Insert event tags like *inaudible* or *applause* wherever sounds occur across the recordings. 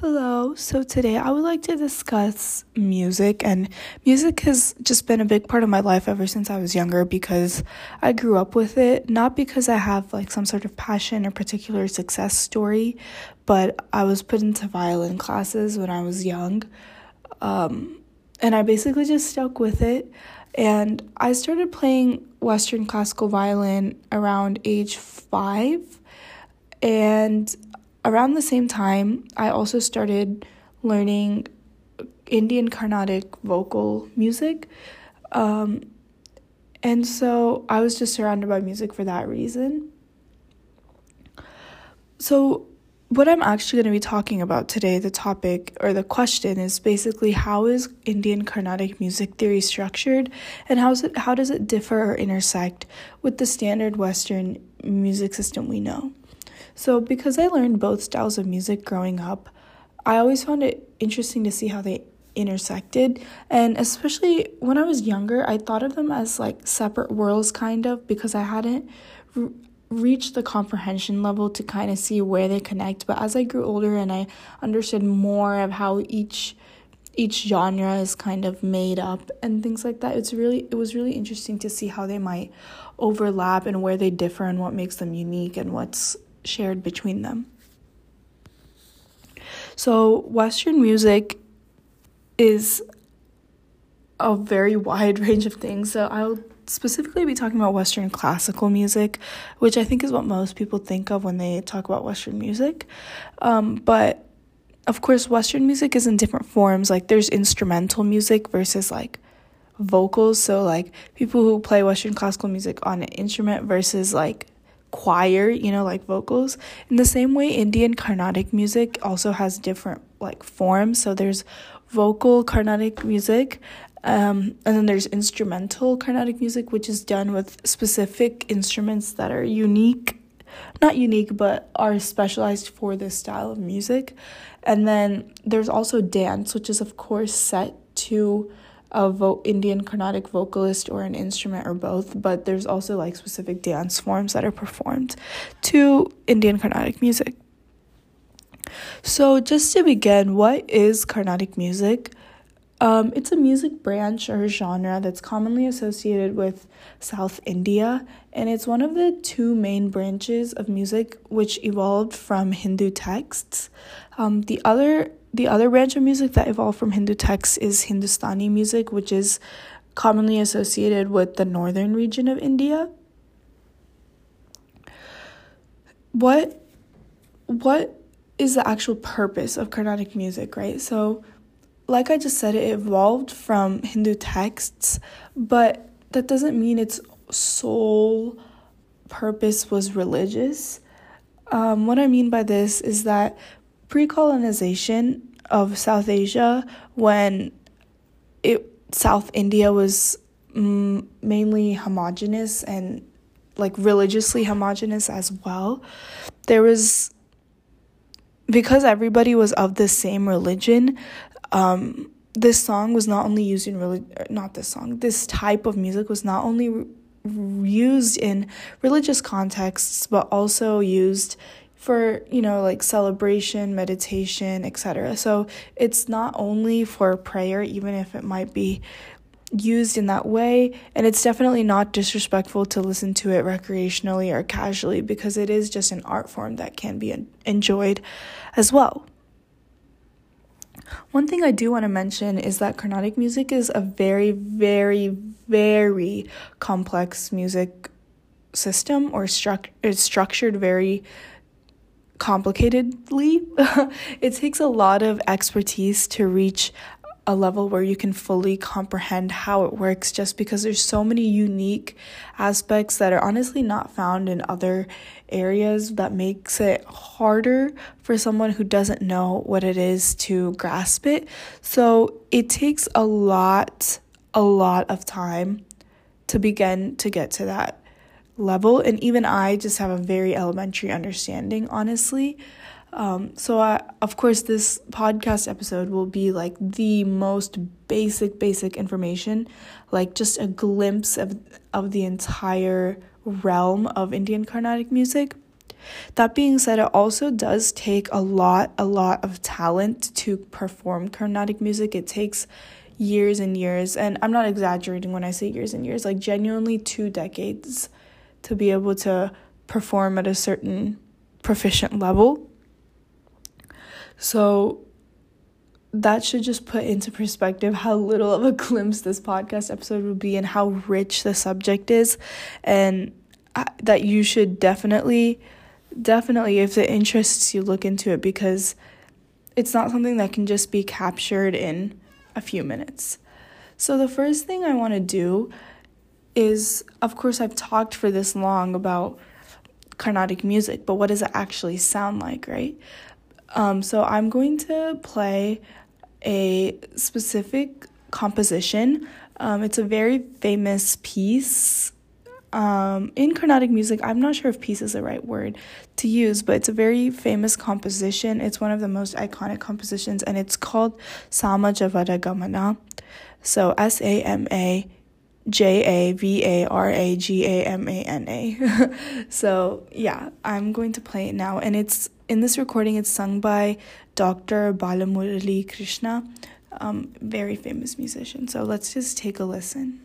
Hello. So today I would like to discuss music and music has just been a big part of my life ever since I was younger because I grew up with it, not because I have like some sort of passion or particular success story, but I was put into violin classes when I was young. Um, and I basically just stuck with it and I started playing western classical violin around age 5 and around the same time, I also started learning Indian Carnatic vocal music. Um, and so I was just surrounded by music for that reason. So, what I'm actually going to be talking about today, the topic or the question is basically how is Indian Carnatic music theory structured and how is it how does it differ or intersect with the standard western music system we know? So, because I learned both styles of music growing up, I always found it interesting to see how they intersected. And especially when I was younger, I thought of them as like separate worlds, kind of, because I hadn't re- reached the comprehension level to kind of see where they connect. But as I grew older and I understood more of how each each genre is kind of made up and things like that it's really it was really interesting to see how they might overlap and where they differ and what makes them unique and what's shared between them. So, Western music is a very wide *laughs* range of things. So, I'll specifically be talking about Western classical music, which I think is what most people think of when they talk about Western music. Um, but of course, Western music is in different forms. Like, there's instrumental music versus like vocals. So, like, people who play Western classical music on an instrument versus like choir, you know, like vocals. In the same way, Indian Carnatic music also has different like forms. So there's vocal Carnatic music, um, and then there's instrumental Carnatic music, which is done with specific instruments that are unique. Not unique, but are specialized for this style of music. And then there's also dance, which is, of course, set to a vo- Indian Carnatic vocalist or an instrument or both, but there's also like specific dance forms that are performed to Indian Carnatic music. So, just to begin, what is Carnatic music? Um, it's a music branch or genre that's commonly associated with South India, and it's one of the two main branches of music which evolved from Hindu texts. Um, the other the other branch of music that evolved from Hindu texts is Hindustani music, which is commonly associated with the northern region of India. What what is the actual purpose of Carnatic music, right? So, like I just said, it evolved from Hindu texts, but that doesn't mean its sole purpose was religious. Um, what I mean by this is that pre colonization of South Asia, when it South India was mm, mainly homogenous and like religiously homogenous as well, there was because everybody was of the same religion. Um, this song was not only used in really not this song. This type of music was not only re- used in religious contexts, but also used for you know like celebration meditation etc so it's not only for prayer even if it might be used in that way and it's definitely not disrespectful to listen to it recreationally or casually because it is just an art form that can be enjoyed as well. One thing I do want to mention is that Carnatic music is a very, very, very complex music system or struct- it's structured very complicatedly. *laughs* it takes a lot of expertise to reach a level where you can fully comprehend how it works just because there's so many unique aspects that are honestly not found in other areas that makes it harder for someone who doesn't know what it is to grasp it. So it takes a lot a lot of time to begin to get to that level. And even I just have a very elementary understanding, honestly. Um, so, I, of course, this podcast episode will be like the most basic, basic information, like just a glimpse of, of the entire realm of Indian Carnatic music. That being said, it also does take a lot, a lot of talent to perform Carnatic music. It takes years and years, and I'm not exaggerating when I say years and years, like genuinely two decades to be able to perform at a certain proficient level. So that should just put into perspective how little of a *laughs* glimpse this podcast episode would be and how rich the subject is and that you should definitely definitely if it interests you look into it because it's not something that can just be captured in a few minutes. So the first thing I want to do is of course I've talked for this long about Carnatic music, but what does it actually sound like, right? Um, so I'm going to play a specific composition. Um, it's a very famous piece um, in Carnatic music. I'm not sure if piece is the right word to use, but it's a very famous composition. It's one of the most iconic compositions, and it's called Samajavara Gamana. So S A M A J A V A R A G A M A N A. *laughs* So, yeah, I'm going to play it now. And it's in this recording, it's sung by Dr. Balamurali Krishna, um, very famous musician. So, let's just take a listen.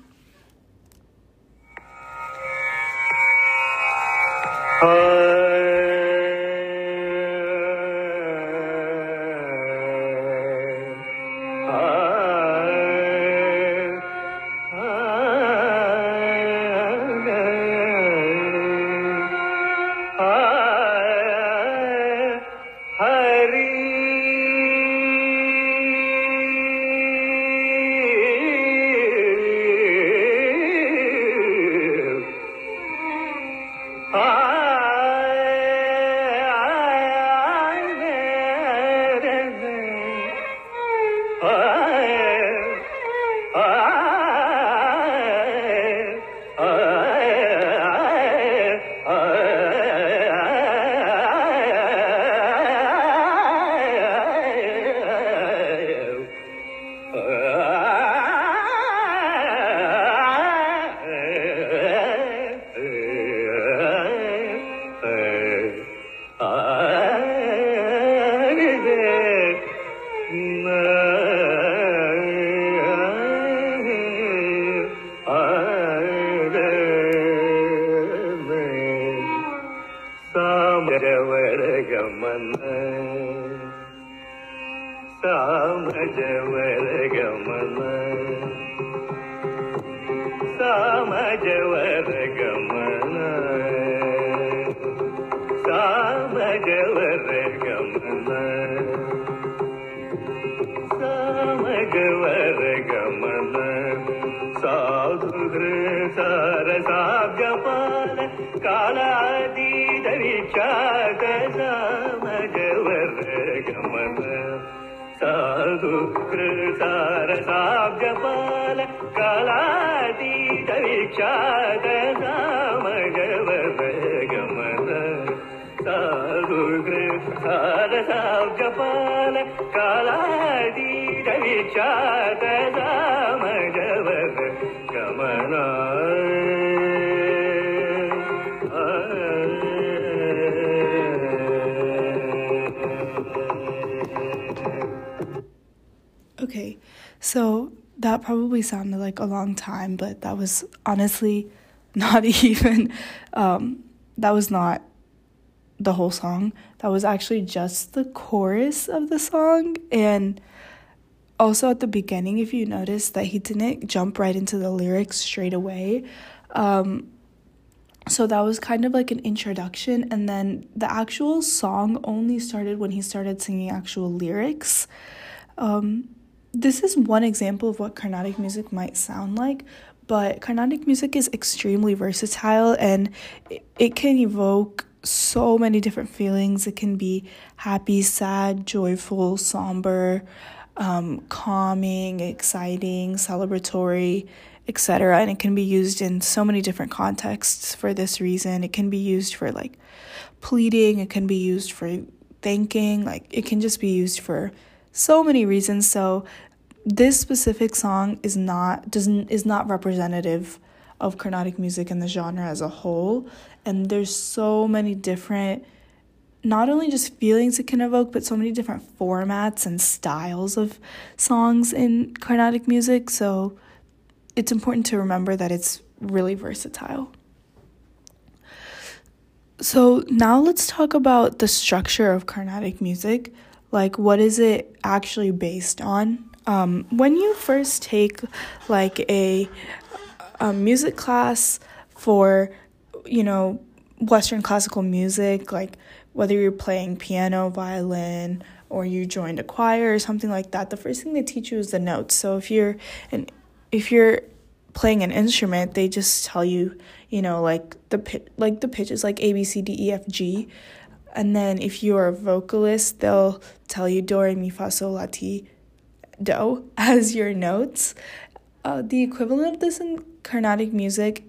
कालातीतविख्यात सामगवगमन साधुकृतारसाब्जपाल कालातीतविख्यात सामगवग so that probably sounded like a long time, but that was honestly *laughs* not even, um, that was not the whole song. That was actually just the chorus of the song. And also at the beginning, if you notice that he didn't jump right into the lyrics straight away. Um, so that was kind of like an introduction. And then the actual song only started when he started singing actual lyrics. Um, this is one example of what Carnatic music might sound like, but Carnatic music is extremely versatile and it can evoke so many different feelings. It can be happy, sad, joyful, somber, um, calming, exciting, celebratory, etc. And it can be used in so many different contexts for this reason. It can be used for like pleading, it can be used for thanking, like it can just be used for so many reasons. So this specific song is not doesn't is not representative of Carnatic music and the genre as a whole. And there's so many different, not only just feelings it can evoke, but so many different formats and styles of songs in Carnatic music. So it's important to remember that it's really versatile. So now let's talk about the structure of Carnatic music. Like, what is it actually based on? Um, when you first take like a, a music class for, you know, Western classical music, like whether you're playing piano, violin, or you joined a choir or something like that, the first thing they teach you is the notes. So if you're an if you're playing an instrument, they just tell you, you know, like the pit, like the pitches, like A, B, C, D, E, F, G. And then if you're a vocalist, they'll tell you do, re, mi, fa, sol, la, ti, do *laughs* as your notes. Uh, the equivalent of this in Carnatic music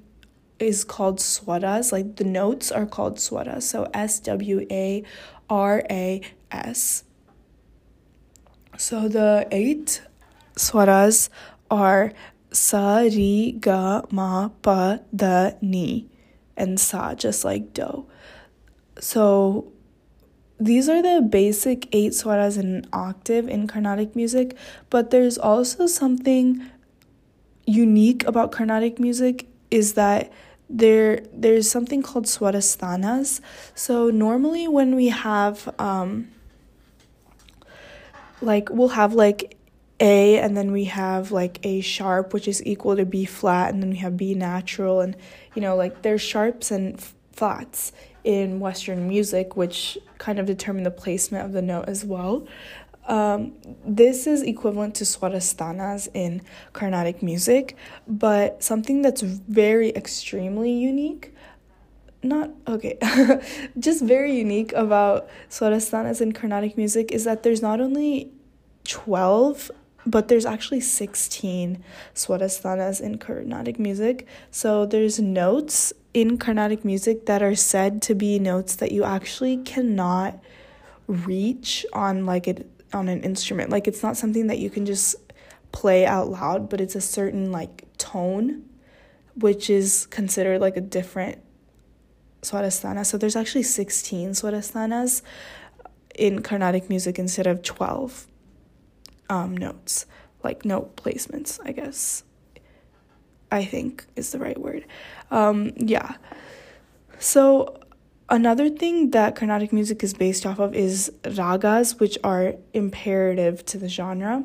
is called swaras. Like the notes are called swaras. So S W A R A S. So the eight swaras are sa, ri, ga, ma, pa, da, ni, and sa, just like do. So these are the basic eight swaras in an octave in Carnatic music, but there's also something unique about Carnatic music is that there there's something called swarasthanas. So normally when we have um like we'll have like a and then we have like A sharp which is equal to B flat and then we have B natural and you know like there's sharps and f- flats in western music which kind of determine the placement of the note as well. Um, this is equivalent to swarasthanas in Carnatic music, but something that's very extremely unique not okay *laughs* just very unique about swarasthanas in carnatic music is that there's not only 12 but there's actually 16 swarasthanas in Carnatic music. So there's notes in Carnatic music that are said to be notes that you actually cannot reach on like it on an instrument. Like it's not something that you can just play out loud, but it's a certain like tone which is considered like a different swarasthana. So there's actually 16 swarasthanas in Carnatic music instead of 12 um, notes, like note placements, I guess. I think is the right word. Um, yeah. So another thing that Carnatic music is based off of is ragas, which are imperative to the genre.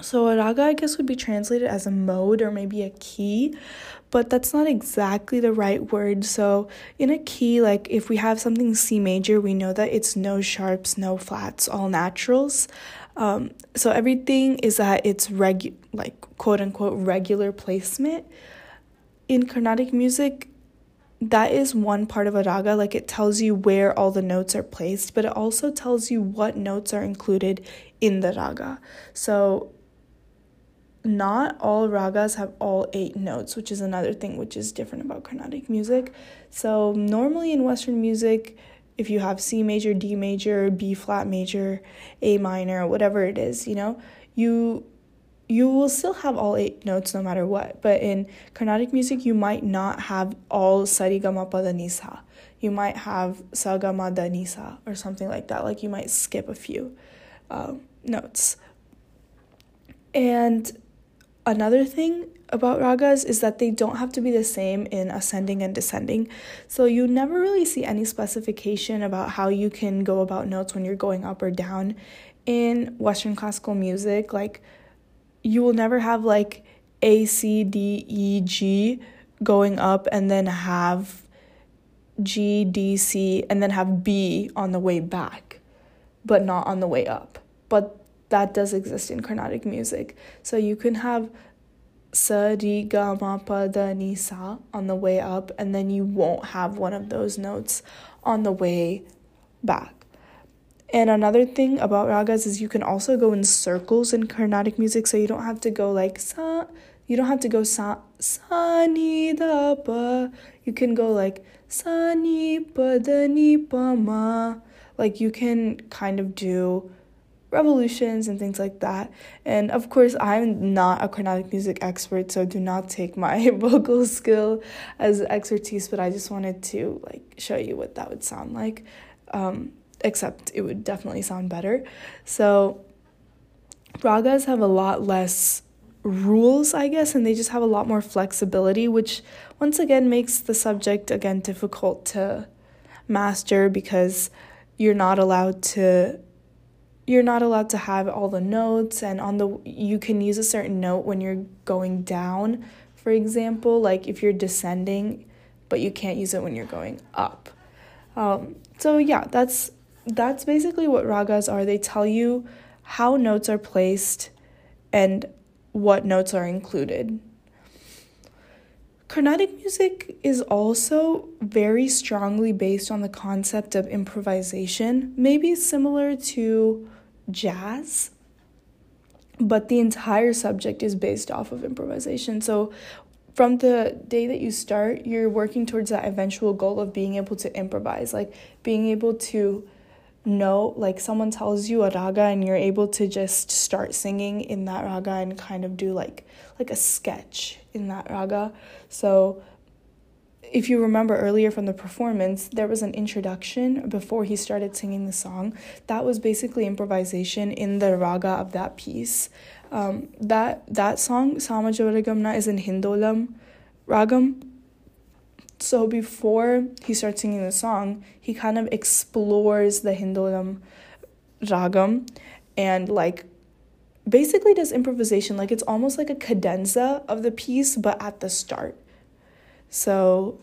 So a raga, I guess, would be translated as a mode or maybe a key, but that's not exactly the right word. So in a key, like if we have something C major, we know that it's no sharps, no flats, all naturals. Um, so everything is at its regu- like quote unquote regular placement. In Carnatic music, that is one part of a raga. Like it tells you where all the notes are placed, but it also tells you what notes are included in the raga. So not all ragas have all eight notes, which is another thing which is different about Carnatic music. So normally in Western music, if you have C major, D major, B flat major, A minor, whatever it is, you know, you you will still have all eight notes no matter what. But in Carnatic music, you might not have all sarigama pada nisa. You might have sagama da nisa or something like that. Like you might skip a few um, notes. And another thing about ragas is that they don't have to be the same in ascending and descending. So you never really see any specification about how you can go about notes when you're going up or down. In Western classical music, like you will never have like A, C, D, E, G going up and then have G, D, C, and then have B on the way back, but not on the way up. But that does exist in Carnatic music. So you can have sa, ri, ga, ma, pa, da, ni, sa on the way up, and then you won't have one of those notes on the way back. And another thing about ragas is you can also go in circles in Carnatic music, so you don't have to go like sa, you don't have to go sa, sa, ni, da, pa. You can go like sa, ni, pa, da, ni, pa, ma. Like you can kind of do revolutions and things like that. And of course, I'm not a Carnatic music expert, so do not take my *laughs* vocal skill as expertise, but I just wanted to like show you what that would sound like. Um, except it would definitely sound better. So ragas have a lot less rules, I guess, and they just have a lot more flexibility, which once again makes the subject again difficult to master because you're not allowed to you're not allowed to have all the notes and on the you can use a certain note when you're going down for example like if you're descending but you can't use it when you're going up. Um, so yeah that's that's basically what ragas are. They tell you how notes are placed and what notes are included Carnatic music is also very strongly based on the concept of improvisation, maybe similar to jazz, but the entire subject is based off of improvisation. So, from the day that you start, you're working towards that eventual goal of being able to improvise, like being able to know, like someone tells you a raga and you're able to just start singing in that raga and kind of do like like a sketch in that raga. So if you remember earlier from the performance, there was an introduction before he started singing the song. That was basically improvisation in the raga of that piece. Um, that that song, Samajavaragamna, is in Hindolam ragam. So before he starts singing the song, he kind of explores the Hindolam ragam and like basically does improvisation. Like it's almost like a cadenza of the piece, but at the start. So,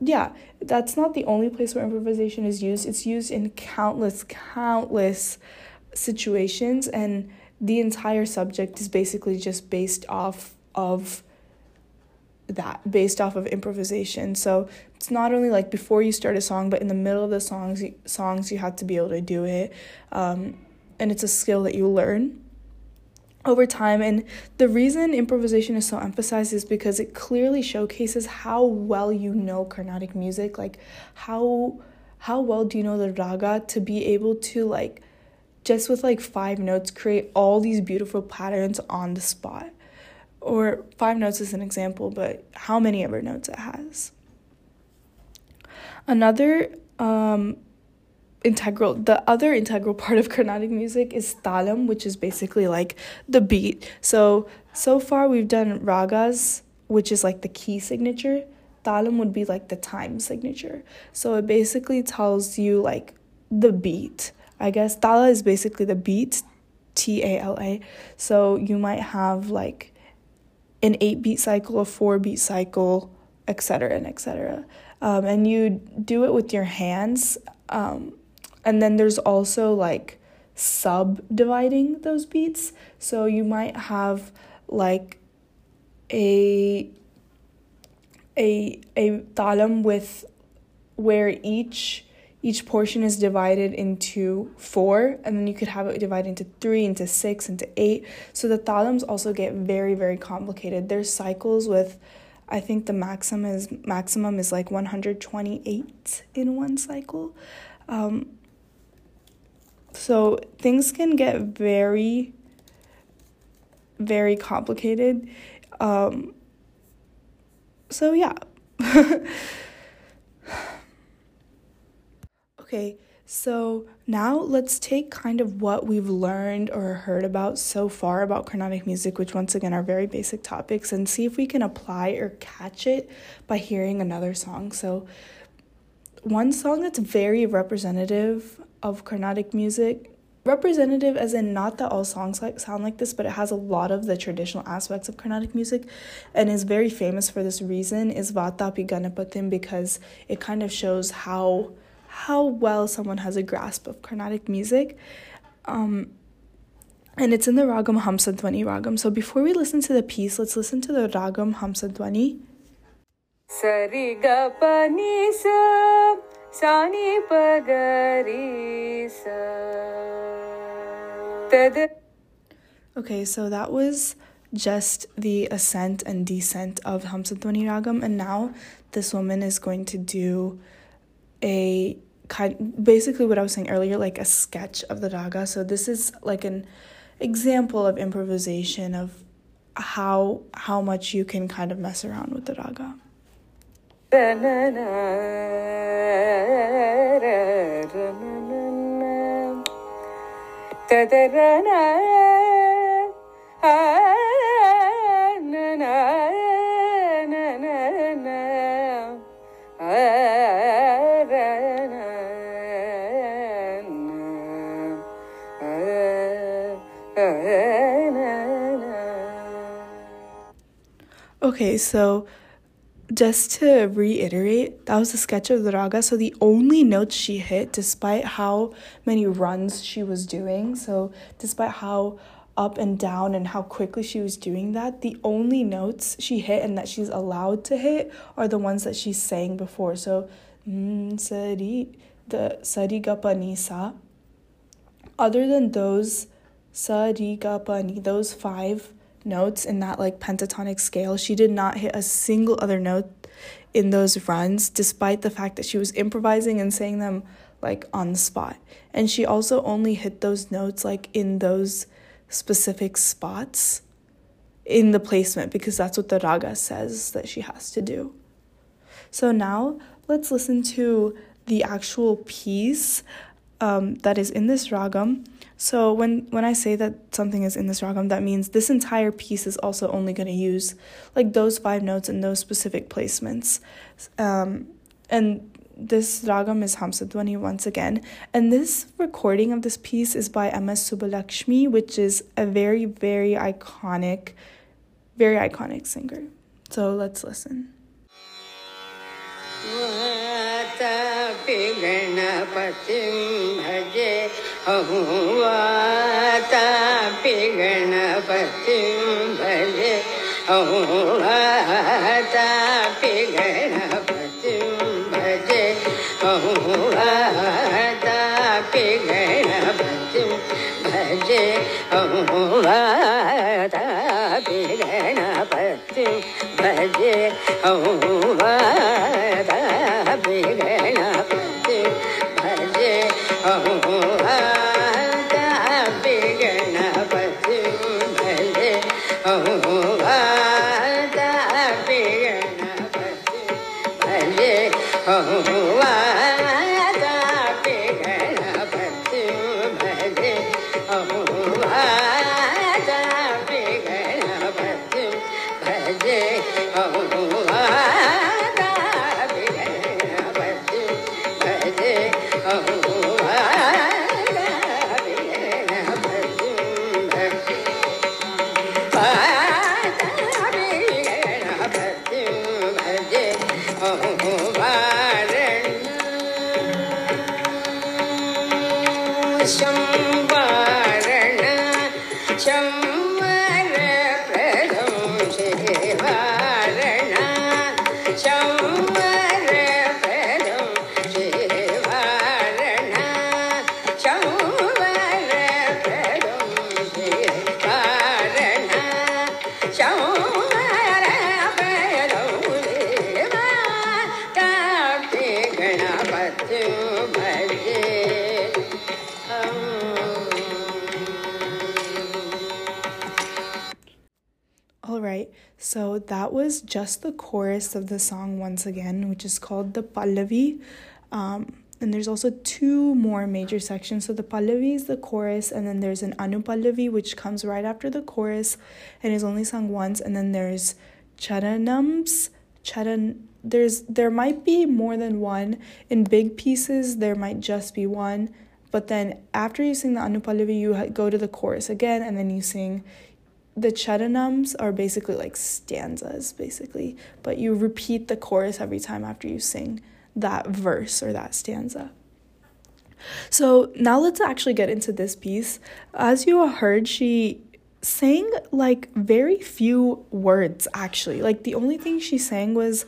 yeah, that's not the only place where improvisation is used. It's used in countless, countless situations, and the entire subject is basically just based off of that based off of improvisation so it's not only like before you start a song but in the middle of the songs songs you have to be able to do it um, and it's a skill that you learn over time. And the reason improvisation is so emphasized is because it clearly showcases how well you know Carnatic music, like how how well do you know the raga to be able to like just with like five notes create all these beautiful patterns on the spot. Or five notes is an example, but how many of ever notes it has. Another um, integral the other integral *laughs* part of carnatic music is talam which is basically like the beat so so far we've done ragas which is like the key signature talam would be like the time signature so it basically tells you like the beat i guess tala is basically the beat T A L A. So you might have like an eight beat cycle, a four beat cycle, etc. and etc. Um, and you do it with your hands. Um, and then there's also like subdividing those beats. So you might have like a a a talam with where each each portion is divided into four and then you could have it divided into three into six into eight so the thalams also get very very complicated there's cycles with i think the maximum is maximum is like 128 in one cycle um, so things can get very, very complicated. Um, so, yeah. *laughs* okay, so now let's take kind of what we've learned or heard about so far about Carnatic music, which once again are very basic topics, and see if we can apply or catch it by hearing another song. So, one song that's very representative of Carnatic music. Representative, as in not that all songs like sound like this, but it has a lot of the traditional aspects of Carnatic music, and is very famous for this reason. Is Vatapi Ganapatim because it kind of shows how how well someone has a grasp of Carnatic music. Um, and it's in the Ragam Hamsadwani Ragam. So before we listen to the piece, let's listen to the Ragam Sani Okay, so that was just the ascent and descent of Hamsadwani Ragam, and now this woman is going to do a kind basically what I was saying earlier, like a sketch of the raga. So this is like an example of improvisation of how how much you can kind of mess around with the raga. Okay, so just to reiterate, that was a sketch of the raga. So the only notes she hit, despite how many runs she was doing, so despite how up and down and how quickly she was doing that, the only notes she hit and that she's allowed to hit are the ones that she sang before. So mm, sari, the sari ga pa ni sa. Other than those sari ga pa ni, those five notes in that like pentatonic scale. She did not hit a single other note in those runs, despite the fact that she was improvising and saying them like on the spot. And she also only hit those notes like in those specific spots in the placement because that's what the raga says that she has to do. So now let's listen to the actual piece um, that is in this ragam. So when when I say that something is in this ragam, that means this entire piece is also only going to use like those five notes in those specific placements. Um, and this ragam is Hamsadwani once again. And this recording of this piece is by M.S. Subbulakshmi, which is a very, very iconic, very iconic singer. So let's listen. ಹೌವಾತಾಪಿ Ganapati ಭಜೆ ಹೌವಾತಾಪಿ Ganapati ಭಜೆ ಹೌವಾತಾಪಿ Ganapati ಭಜೆ ಹೌವಾತಾಪಿ Ganapati ಭಜೆ ಹೌವಾ just the chorus of the song once again, which is called the Pallavi. Um, and there's also two more major sections. So the Pallavi is the chorus, and then there's an Anupallavi, which comes right after the chorus and is only sung once. And then there's Charanams. Charan. There's there might be more than one in big pieces. There might just be one, but then after you sing the Anupallavi, you go to the chorus again, and then you sing the charanams are basically like stanzas basically but you repeat the chorus every time after you sing that verse or that stanza. So now let's actually get into this piece. As you heard she sang like very few words actually. Like the only thing she sang was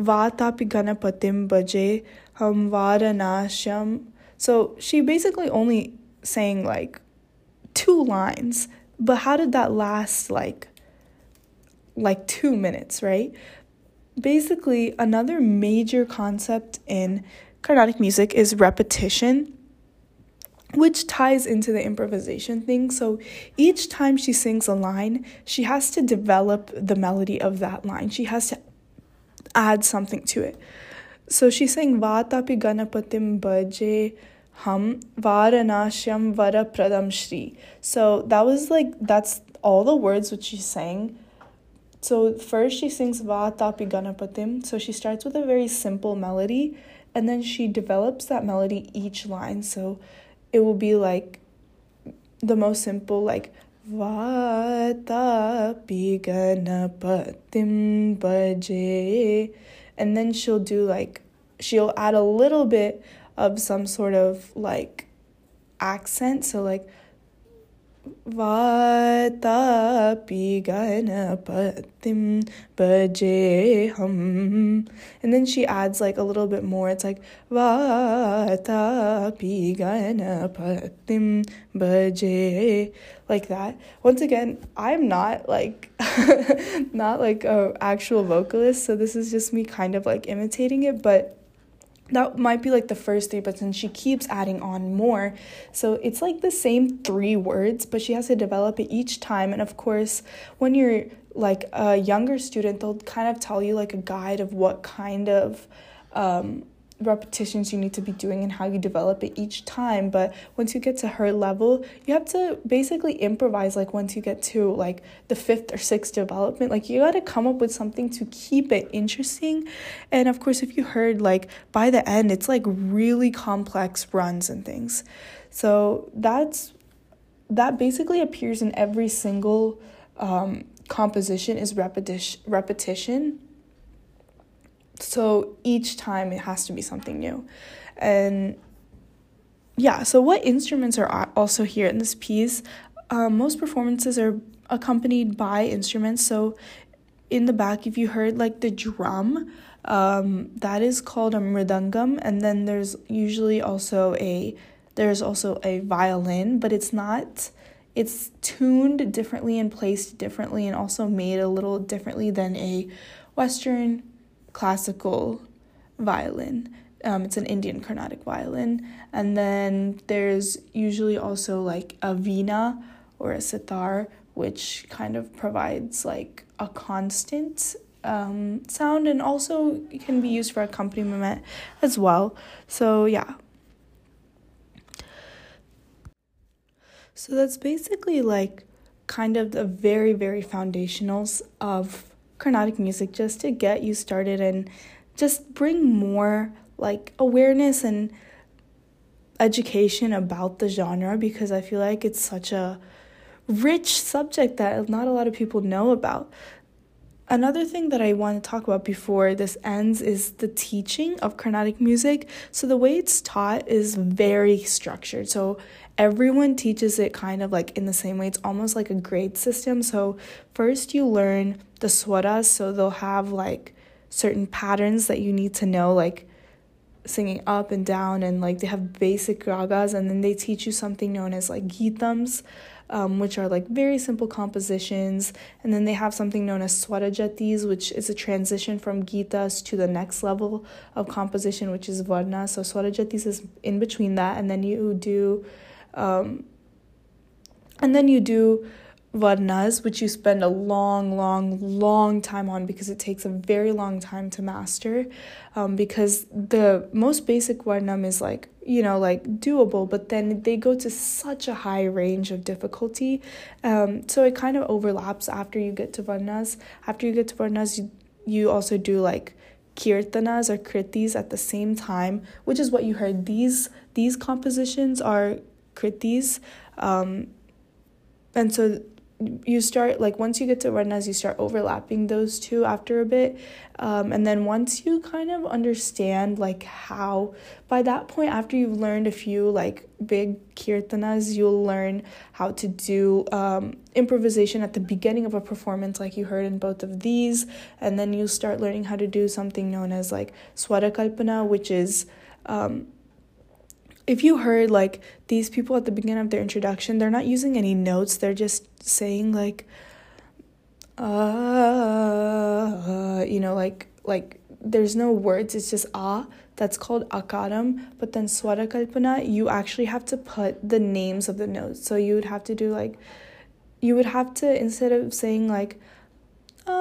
vatapi ganapatim baje hum varanasham so she basically only sang like two lines but how did that last like like 2 minutes right basically another major concept in Carnatic music is repetition which ties into the improvisation thing. So each time she sings a line, she has to develop the melody of that line. She has to add something to it. So she's saying Vatapi Ganapatim Baje Hum Varanashyam Vara Pradam Shri. So that was like that's all the words which she's saying. So first she sings Vatapi Ganapatim. So she starts with a very simple melody and then she develops that melody each line. So it will be like the most simple like Vatapi Ganapatim Baje and then she'll do like she'll add a little bit of some sort of like accent so like. And then she adds like a little bit more. It's like. Like that. Once again, I'm not like *laughs* not like a actual vocalist, so this is just me kind of like imitating it, but that might be like the first three, but then she keeps adding on more. So it's like the same three words, but she has to develop it each time. And of course, when you're like a younger student, they'll kind of tell you like a guide of what kind of um, repetitions you need to be doing and how you develop it each time but once you get to her level you have to basically improvise like once you get to like the fifth or sixth development like you got to come up with something to keep it interesting. And of course if you heard like by the end it's like really complex runs and things. So that's that basically appears in every single um, composition is repetition repetition so each time it has to be something new. And yeah, so what instruments are also here in this piece? Um, most performances are accompanied by instruments. So in the back, if you heard like the drum, um, that is called a mridangam, and then there's usually also a there's also a violin, but it's not it's tuned differently and placed differently and also made a little differently than a western classical violin. Um, it's an Indian Carnatic violin. And then there's usually also like a veena or a sitar, which kind of provides like a constant um, sound and also can be used for accompaniment as well. So, yeah. So, that's basically like kind of the very, very foundationals of Carnatic music just to get you started and just bring more like awareness and education about the genre because I feel like it's such a rich subject that not a lot of people know about. Another thing that I want to talk about before this ends is the teaching of Carnatic music. So, the way it's taught is very structured. So, everyone teaches it kind of like in the same way. It's almost like a grade system. So, first you learn the swaras, so they'll have like certain patterns that you need to know, like singing up and down, and like they have basic ragas, and then they teach you something known as like gitams um, which are like very simple compositions. And then they have something known as swarajatis, which is a transition from gitas to the next level of composition, which is varna. So swarajatis is in between that, and then you do, um, and then you do varnas, which you spend a long, long, long time on because it takes a very long time to master. Um, because the most basic varnam is like, you know, like doable, but then they go to such a high range of difficulty. Um, so it kind of overlaps after you get to varnas. After you get to varnas, you, you also do like kirtanas or kritis at the same time, which is what you heard. These these compositions are kritis. Um, and so you start like once you get to varnas you start overlapping those two after a bit um, and then once you kind of understand like how by that point after you've learned a few like big kirtanas you'll learn how to do um, improvisation at the beginning of a performance like you heard in both of these and then you start learning how to do something known as like swara kalpana, which is um, if you heard like these people at the beginning of their introduction, they're not using any notes. They're just saying like uh, you know, like like there's no words. It's just ah. that's called akaram. But then swara kalpana, you actually have to put the names of the notes. So you would have to do like, you would have to, instead of saying like, uh,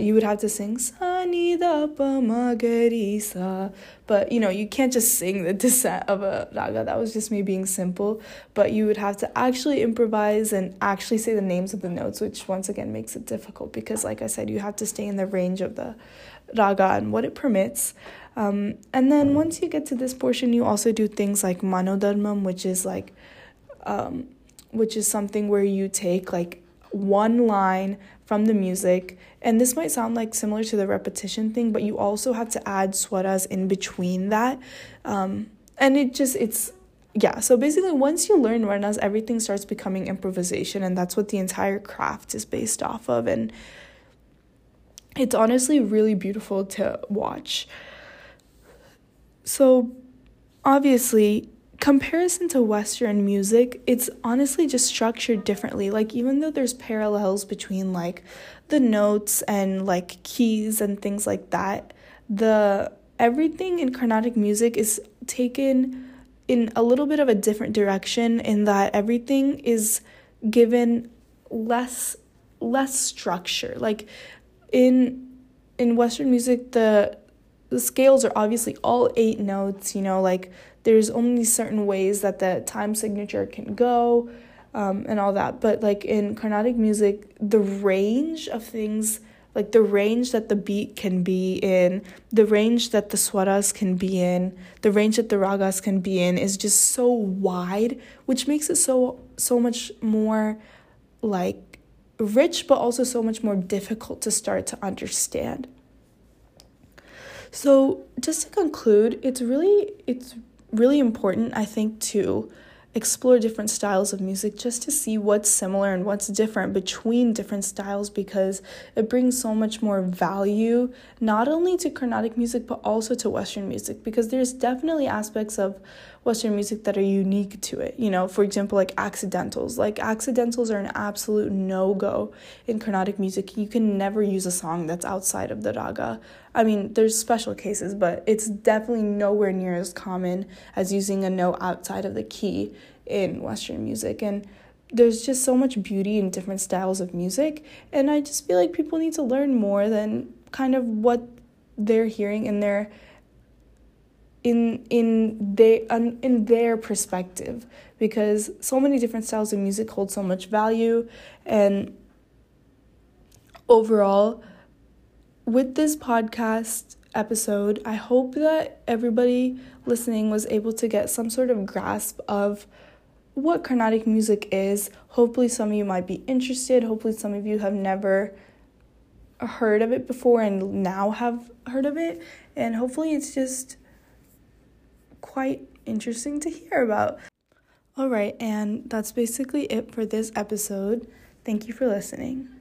you would have to sing sa ni da pa ma ga. But you know, you can't just sing the *laughs* descent of a raga. That was just me being simple. But you would have to actually improvise and actually say the names of the notes, which once again makes it difficult because, like I said, you have to stay in the range of the raga and what it permits. Um, and then once you get to this portion, you also do things like manodharmam, which is like, um, which is something where you take like one line from the music. And this might sound like similar to the repetition thing, but you also have to add swaras in between that. Um, and it just, it's, yeah. So basically, once you learn varnas, everything starts becoming improvisation. And that's what the entire craft is based off of. And it's honestly really beautiful to watch. So, obviously, comparison to Western music, it's honestly just structured differently. Like, even though there's parallels between like the notes and like keys and things like that, the everything in Carnatic music is taken in a little bit of a different direction in that everything is given less less structure. Like in in Western music, the the scales are obviously all eight notes, you know, like there's only certain ways that the time signature can go um, and all that. But like in Carnatic music, the range of things, like the range that the beat can be in, the range that the swaras can be in, the range that the ragas can be in is just so wide, which makes it so so much more like rich but also so much more difficult to start to understand. So, just to conclude, it's really it's really important I think to explore different styles of music just to see what's similar and what's different between different styles because it brings so much more value not only to Carnatic music but also to Western music because there's definitely aspects of Western music that are unique to it. You know, for example, like accidentals. Like accidentals are an absolute no go in Carnatic music. You can never use a song that's outside of the raga. I mean, there's special cases, but it's definitely nowhere near as common as using a note outside of the key in Western music. And there's just so much beauty in different styles of music. And I just feel like people need to learn more than kind of what they're hearing in their in in they in their perspective because so many different styles of music hold so much value. And overall with this podcast episode i hope that everybody listening was able to get some sort of grasp of what carnatic music is. Hopefully some of you might be interested. Hopefully some of you have never heard of it before and now have heard of it. And hopefully it's just quite interesting to hear about. All right, and that's basically it for this episode. Thank you for listening.